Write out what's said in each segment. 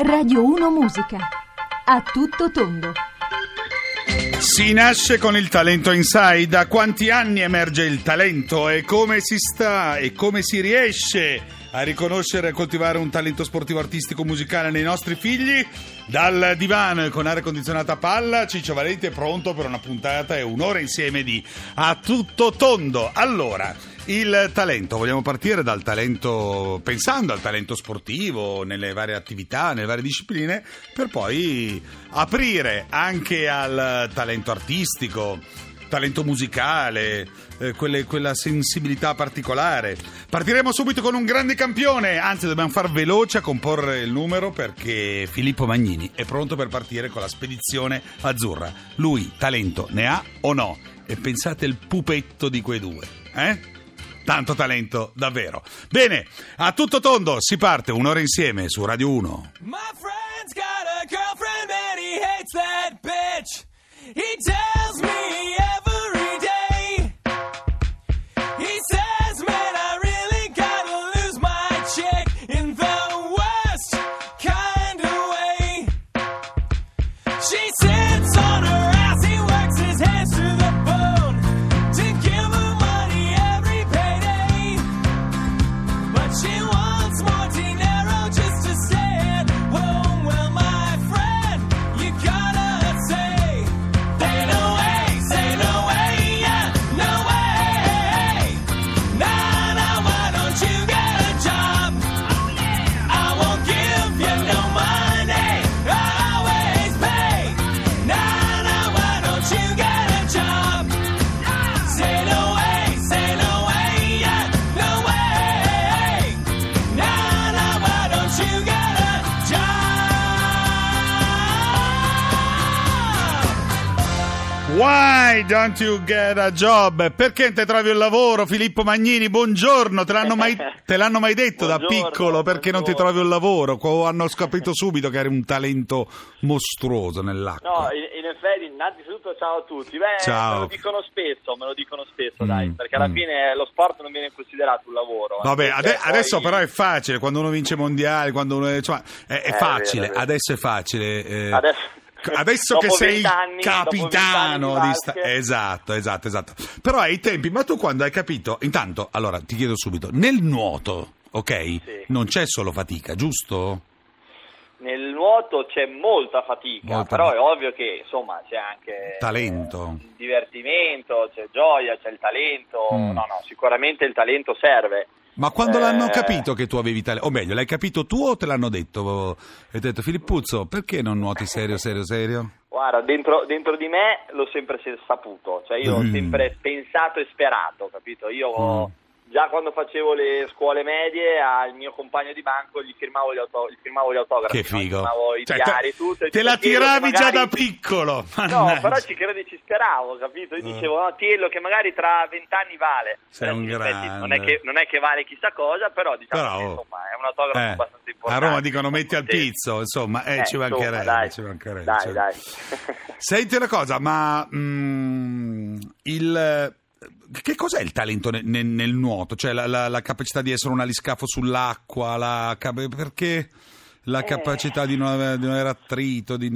Radio 1 Musica. A tutto tondo. Si nasce con il talento inside. Da quanti anni emerge il talento e come si sta e come si riesce a riconoscere e coltivare un talento sportivo, artistico, musicale nei nostri figli? Dal divano e con aria condizionata a palla, Ciccio Valenti è pronto per una puntata e un'ora insieme di A tutto tondo. Allora, il talento, vogliamo partire dal talento, pensando al talento sportivo, nelle varie attività, nelle varie discipline, per poi aprire anche al talento artistico, talento musicale, eh, quelle- quella sensibilità particolare. Partiremo subito con un grande campione, anzi dobbiamo far veloce a comporre il numero perché Filippo Magnini è pronto per partire con la spedizione azzurra. Lui talento ne ha o no? E pensate il pupetto di quei due, eh? Tanto talento, davvero. Bene, a tutto tondo si parte un'ora insieme su Radio 1. My friend's got a girlfriend and he hates that bitch. He tells me every day. He says, man, I really gotta lose my chick in the worst kind of way. She sits don't you get a job? Perché non ti trovi un lavoro, Filippo Magnini? Buongiorno, te l'hanno mai, te l'hanno mai detto da piccolo perché non ti trovi un lavoro? Qua Hanno capito subito che eri un talento mostruoso nell'acqua. No, in, in effetti, innanzitutto ciao a tutti. Beh, Ciao. me lo dicono spesso, me lo dicono spesso, Mm, dai, perché alla mm. fine lo sport non viene considerato un lavoro. eh, Vabbè, perché ade- poi- adesso però è facile, quando uno vince mondiali, quando uno è, insomma, è, è Eh, facile, vero, vero. adesso è facile. eh, Adesso, Adesso che dopo sei 20 anni- capitano dopo 20 anni di di sta-. Esatto, esatto, esatto. Però ai tempi, ma tu quando hai capito, intanto, allora ti chiedo subito, nel nuoto, ok? Sì. Non c'è solo fatica, giusto? Nel nuoto c'è molta fatica, Molta però fatica. è ovvio che insomma c'è anche Talento. eh, divertimento, c'è gioia, c'è il talento. Mm. No, no, sicuramente il talento serve. Ma quando Eh, l'hanno capito che tu avevi talento, o meglio, l'hai capito tu o te l'hanno detto? E ti detto, Filippuzzo, perché non nuoti serio, serio, serio? Guarda, dentro, dentro di me l'ho sempre se- saputo, cioè io Mm. ho sempre pensato e sperato, capito? Io Mm. Già quando facevo le scuole medie al mio compagno di banco gli firmavo gli, auto- gli firmavo gli autografi, Che no? Gli figo. firmavo i Cioè, diari, te, tutto. e te la dicevo, "Tiello, tiravi che già magari-" da piccolo. No, mannaggia. però ci credi, ci speravo, capito? Io Eh. dicevo, no, Tiello che magari tra vent'anni vale. Sei Eh, un grande. Non è, che, non è che vale chissà cosa, però diciamo Però, che, oh. insomma, è un autografo Eh, abbastanza a importante. Roma dicono metti al pizzo, insomma, eh, Eh, ci insomma, mancherebbe, dai. ci mancherebbe. Dai, cioè. dai. Senti una cosa, ma mm, il che cos'è il talento ne- ne- nel nuoto? Cioè la, la- la capacità di essere un aliscafo sull'acqua, la perché la Eh. capacità di non avere, di non avere attrito, di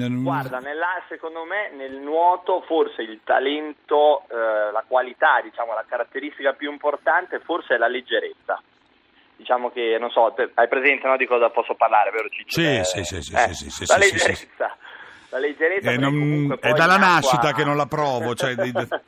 Guarda, nella- secondo me nel nuoto forse il talento, eh, la qualità, diciamo la caratteristica più importante forse è la leggerezza. Diciamo che, non so, te- hai presente no, di cosa posso parlare, vero Ciccio? Sì, Eh, sì, sì, eh, sì, sì, La leggerezza. La leggerezza Eh, non- è dalla in acqua- nascita che non la provo, cioè,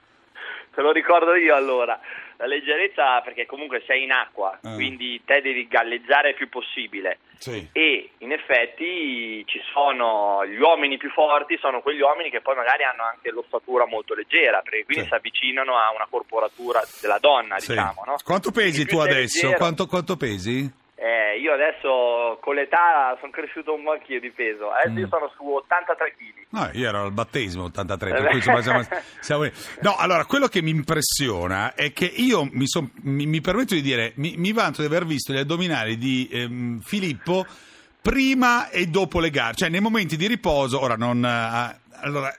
Te lo ricordo io allora. La leggerezza perché comunque sei in acqua, Eh. quindi te devi galleggiare il più possibile. Sì. e in effetti ci sono gli uomini più forti sono quegli uomini che poi magari hanno anche l'ossatura molto leggera perché quindi Sì. si avvicinano a una corporatura della donna Sì. diciamo no? Quanto pesi tu adesso? Quanto, quanto pesi? Eh, io adesso con l'età sono cresciuto un po' anch'io di peso. Adesso Mm. io sono su 83 kg No, io ero al battesimo 83, Eh per cui insomma siamo, siamo- No, allora, quello che mi impressiona è che io mi, son- mi- mi permetto di dire, mi, mi vanto di aver visto gli addominali di ehm, Filippo prima e dopo le gare, cioè nei momenti di riposo, ora non... eh, allora,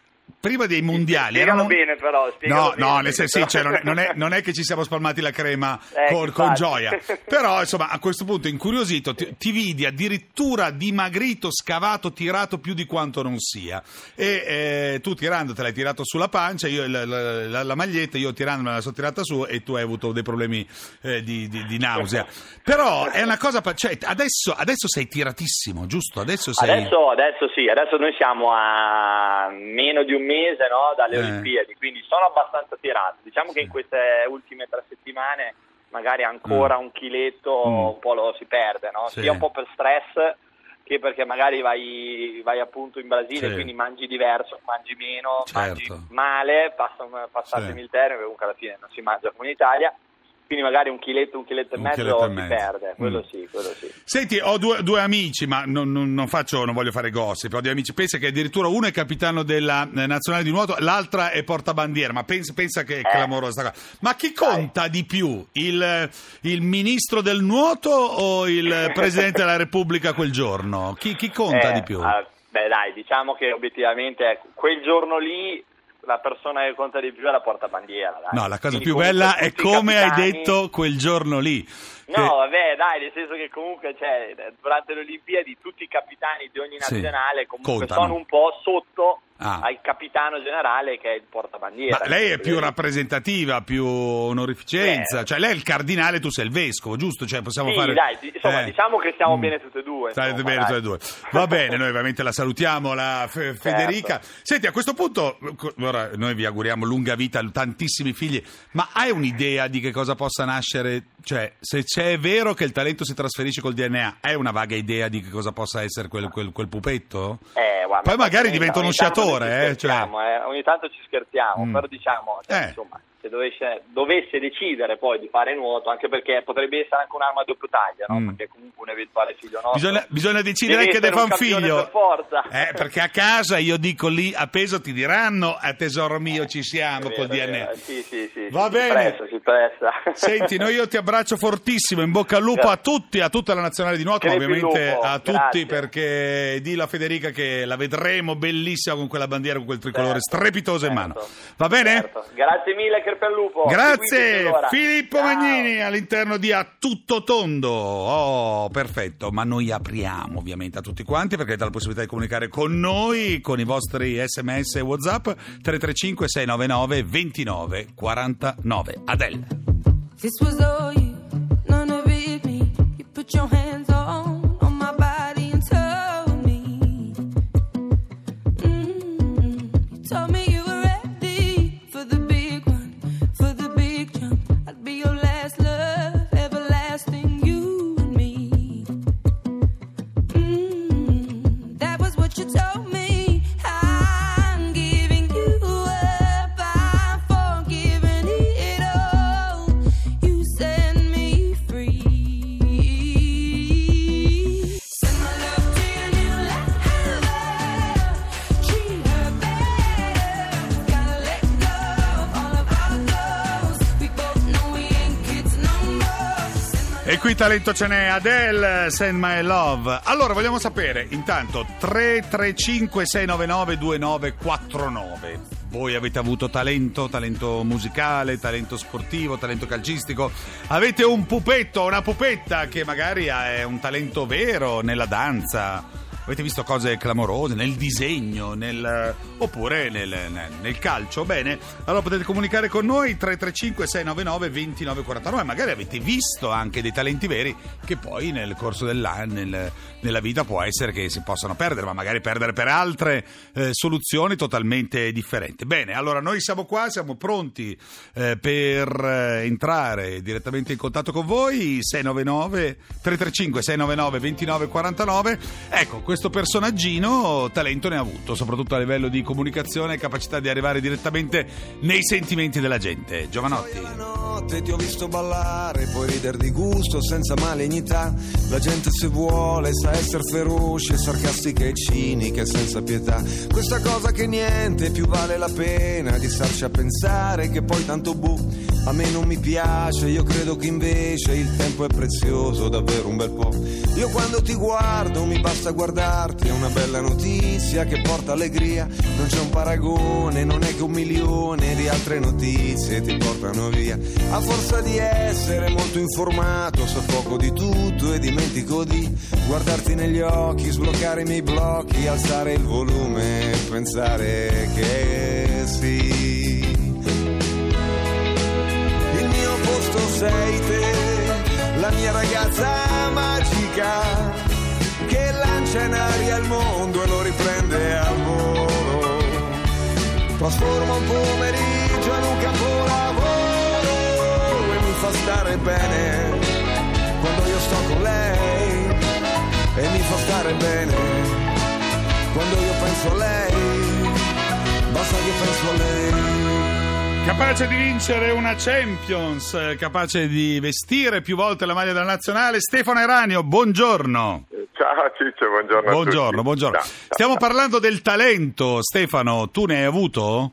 prima dei mondiali Spiegalo erano... bene però, No, bene, no, nel senso, sì, cioè, non, è, non è- non è che ci siamo spalmati la crema Eh, con, con gioia. Però, insomma, a questo punto, incuriosito, ti, ti vidi addirittura dimagrito, scavato, tirato più di quanto non sia. E eh, tu tirando te l'hai tirato sulla pancia, io la, la- la- la maglietta, io tirando me la sono tirata su e tu hai avuto dei problemi eh, di, di- di nausea. Però è una cosa, cioè, adesso, adesso sei tiratissimo, giusto? Adesso sei... Adesso, adesso sì, adesso noi siamo a meno di un mese no, dalle Eh. Olimpiadi, quindi sono abbastanza tirato. Diciamo che in queste ultime tre settimane magari ancora un chiletto Mm. un po' lo si perde, no? Sì. sia un po' per stress che perché magari vai, vai appunto in Brasile, Sì. quindi mangi diverso, mangi meno, Certo. mangi male, passa- passatemi Sì. il termine, comunque alla fine non si mangia come in Italia, quindi magari un chiletto, un chiletto e mezzo chiletto e mezzo. perde, quello Mm. sì, quello sì. Senti, ho due, due amici, ma non, non- faccio, non voglio fare gossip, ho due amici, pensa che addirittura uno è capitano della eh, nazionale di nuoto, l'altra è portabandiera, ma pensa, pensa che è clamorosa sta cosa. Ma chi conta di più, il, il ministro del nuoto o il presidente della Repubblica quel giorno? Chi, chi conta Eh, di più? ah, beh, dai, diciamo che obiettivamente ecco, quel giorno lì la persona che conta di più è la portabandiera. dai. No, la cosa Quindi più bella è come hai capitani- detto quel giorno lì. No, Che- vabbè, dai, nel senso che comunque cioè, durante le Olimpiadi tutti i capitani di ogni Sì, nazionale comunque contano. sono un po' sotto Ah. al capitano generale che è il portabandiera. Ma lei è più rappresentativa, più onorificenza, Eh. cioè lei è il cardinale, tu sei il vescovo, giusto? Cioè possiamo Sì, fare... dai, insomma, Eh. diciamo che stiamo Mm. bene tutte e due. State insomma, bene tutte e due. Va bene, noi ovviamente la salutiamo, la Fe- Certo. Federica. Senti, a questo punto, ora noi vi auguriamo lunga vita, tantissimi figli, ma hai un'idea di che cosa possa nascere? Cioè, se c'è è vero che il talento si trasferisce col DNA, hai una vaga idea di che cosa possa essere quel, quel- quel pupetto? Eh, guarda, Poi magari ogni- diventa uno sciatore, ci eh, scherziamo, eh, ogni tanto ci scherziamo, Mm. però diciamo, cioè, Eh. insomma, se dovesse, dovesse decidere poi di fare nuoto, anche perché potrebbe essere anche un'arma a doppia taglia, no? Mm. Perché comunque un eventuale figlio nostro Bisogna, bisogna decidere anche di essere fare un un campione figlio. per forza. Eh, perché a casa io dico lì a peso ti diranno, a tesoro mio ci siamo col vero, è DNA. Sì, sì, sì, Va si bene. presta, si presta. Senti, noi io ti abbraccio fortissimo, in bocca al lupo a tutti, a tutta la nazionale di nuoto, Crepi ovviamente lupo, a tutti grazie. perché dillo a Federica che la vedremo bellissima con quella bandiera, con quel tricolore Certo, strepitoso in certo, mano. Va bene? certo. Grazie mille, Al lupo. Grazie. Filippo Ciao. Magnini all'interno di A Tutto Tondo. Oh, perfetto, ma noi apriamo ovviamente a tutti quanti perché avete la possibilità di comunicare con noi con i vostri sms e whatsapp 335 699 29 49. Adele. This was all you, none of it me. You put your hands on Qui talento ce n'è, Adele, Send My Love. Allora, vogliamo sapere, intanto, 335 699 2949. Voi avete avuto talento, talento musicale, talento sportivo, talento calcistico. Avete un pupetto, una pupetta che magari è un talento vero nella danza. Avete visto cose clamorose nel disegno, nel, oppure nel, nel- nel calcio? Bene, allora potete comunicare con noi 335 699 2949. Magari avete visto anche dei talenti veri che poi nel corso dell'anno, nel- nella vita può essere che si possano perdere, ma magari perdere per altre eh, soluzioni totalmente differenti. Bene, allora noi siamo qua, siamo pronti eh, per eh, entrare direttamente in contatto con voi 699 335 699 2949. Ecco, questo personaggino talento ne ha avuto, soprattutto a livello di comunicazione e capacità di arrivare direttamente nei sentimenti della gente. Giovanotti. La notte ti ho visto ballare, puoi ridere di gusto senza malignità. La gente se vuole sa essere feroce, sarcastica e cinica senza pietà. Questa cosa che niente più vale la pena di starci a pensare che poi tanto bu. A me non mi piace, io credo che invece il tempo è prezioso, davvero un bel po'. Io quando ti guardo mi basta guardare darti è una bella notizia che porta allegria. Non c'è un paragone, non è che un milione di altre notizie ti portano via. A forza di essere molto informato, so poco di tutto e dimentico di guardarti negli occhi, sbloccare i miei blocchi, alzare il volume e pensare che sì. Il mio posto sei te, la mia ragazza magica che lancia in aria il mondo e lo riprende al volo. Trasforma un pomeriggio in un capolavoro e mi fa stare bene quando io sto con lei e mi fa stare bene quando io penso a lei. Basta che penso a lei. Capace di vincere una Champions, eh, capace di vestire più volte la maglia della nazionale, Stefano Eranio, buongiorno. Ciao Ciccio, buongiorno. Buongiorno, buongiorno. Ciao, ciao, Stiamo ciao. parlando del talento, Stefano, tu ne hai avuto?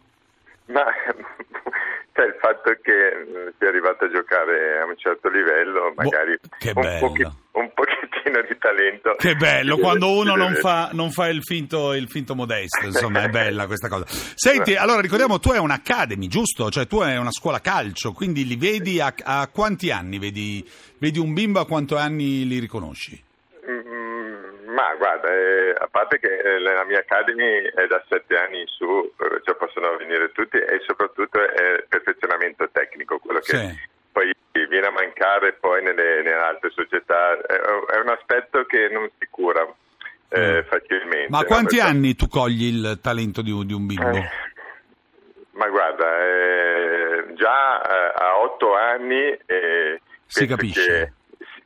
Ma cioè, il fatto che mh, sia arrivato a giocare a un certo livello, magari che un, bello. pochi- un pochettino di talento. Che bello, quando uno non fa, non fa il, finto, il finto modesto, insomma, è bella questa cosa. Senti, allora ricordiamo, tu hai un'academy, giusto? Cioè tu hai una scuola calcio, quindi li vedi a, a quanti anni? Vedi, vedi un bimbo a quanti anni li riconosci? Mm, Ma guarda, eh, a parte che eh, la mia Academy è da sette anni in su, eh, cioè possono venire tutti e soprattutto è perfezionamento tecnico, quello che Sì. poi viene a mancare poi nelle, nelle altre società, è, è un aspetto che non si cura eh, facilmente. Ma a no? quanti Perché- anni tu cogli il talento di un, di un bimbo? Ma guarda, già a otto anni Si capisce.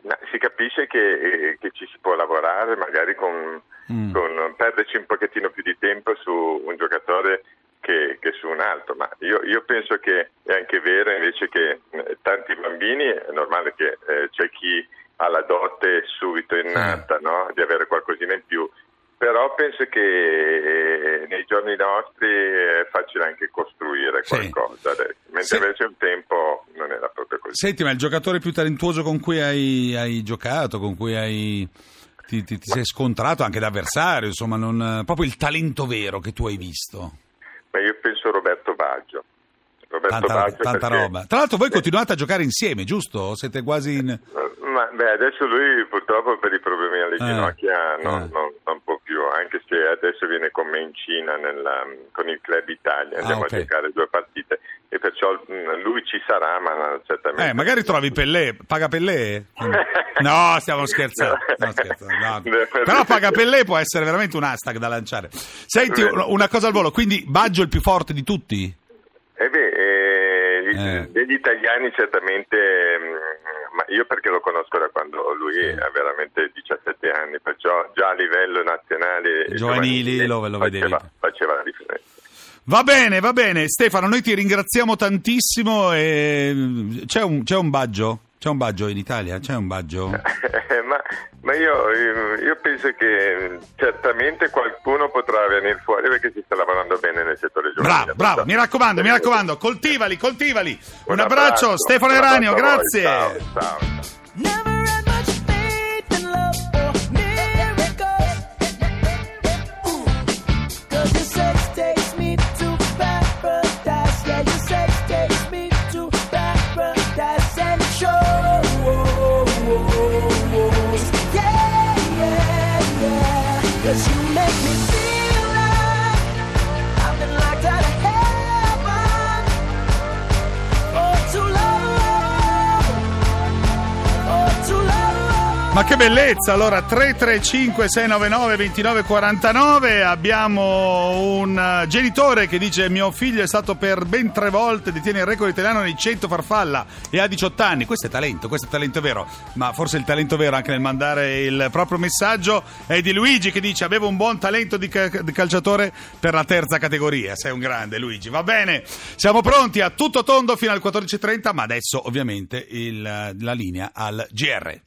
Si, no, si capisce che, eh, che ci si può lavorare, magari con, Mm. con perderci un pochettino più di tempo su un giocatore che, che su un altro. Ma io, io penso che è anche vero invece che eh, tanti bambini è normale che eh, c'è chi ha la dote subito innata, no? di avere qualcosina in più. Però penso che eh, nei giorni nostri è facile anche costruire qualcosa mentre Sì. invece un tempo non era proprio così. Senti, ma il giocatore più talentuoso con cui hai, hai giocato, con cui hai, ti, ti- ti sei scontrato anche d'avversario, insomma, non- proprio il talento vero che tu hai visto? Ma io penso Roberto Baggio. Roberto Tanta, Baggio tanta perché- roba. Tra l'altro voi continuate a giocare insieme, giusto? Siete quasi in... Ma beh, adesso lui purtroppo per i problemi alle Eh, ginocchia non, eh. non- non può più, anche se adesso viene con me in Cina nella- con il Club Italia, andiamo Ah, ok. a giocare due partite e perciò mh, lui ci sarà, ma certamente... Eh, magari trovi Pellè, paga Pellè? No, stiamo scherzando. No, scherzando, no. Però paga Pellè può essere veramente un hashtag da lanciare. Senti, un- una cosa al volo, quindi Baggio è il più forte di tutti? Eh beh, eh, gli- degli italiani certamente, mh, ma io perché lo conosco da quando lui ha veramente 17 anni, perciò già a livello nazionale Giovanili lo- lo vedevi. faceva, faceva la differenza. Va bene, va bene. Stefano, noi ti ringraziamo tantissimo. E... C'è, un, c'è un Baggio? C'è un Baggio in Italia? C'è un Baggio? ma ma io, io penso che certamente qualcuno potrà venire fuori perché si sta lavorando bene nel settore giovanile. Bravo, bravo, mi raccomando, mi raccomando, coltivali, coltivali. Un, Un abbraccio, Stefano Eranio, abbraccio a voi. grazie. Ciao, ciao. Ma che bellezza! Allora, 335 699 2949 abbiamo un eh, genitore che dice mio figlio è stato per ben tre volte, detiene il record italiano nei 100 farfalla e ha 18 anni. Questo è talento, questo è talento vero. Ma forse il talento vero anche nel mandare il proprio messaggio è di Luigi che dice avevo un buon talento di, ca- di calciatore per la terza categoria. Sei un grande Luigi, va bene. Siamo pronti a tutto tondo fino al 14.30, ma adesso ovviamente il- la linea al GR.